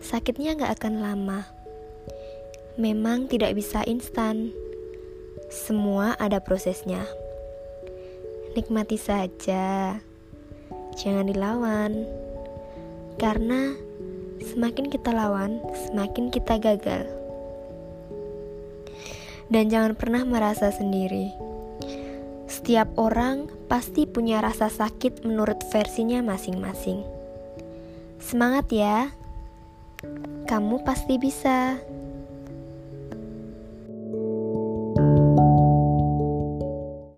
sakitnya gak akan lama. Memang tidak bisa instan. Semua ada prosesnya. Nikmati saja. Jangan dilawan. Karena semakin kita lawan, semakin kita gagal. Dan jangan pernah merasa sendiri. Setiap orang pasti punya rasa sakit menurut versinya masing-masing. Semangat ya! Kamu pasti bisa.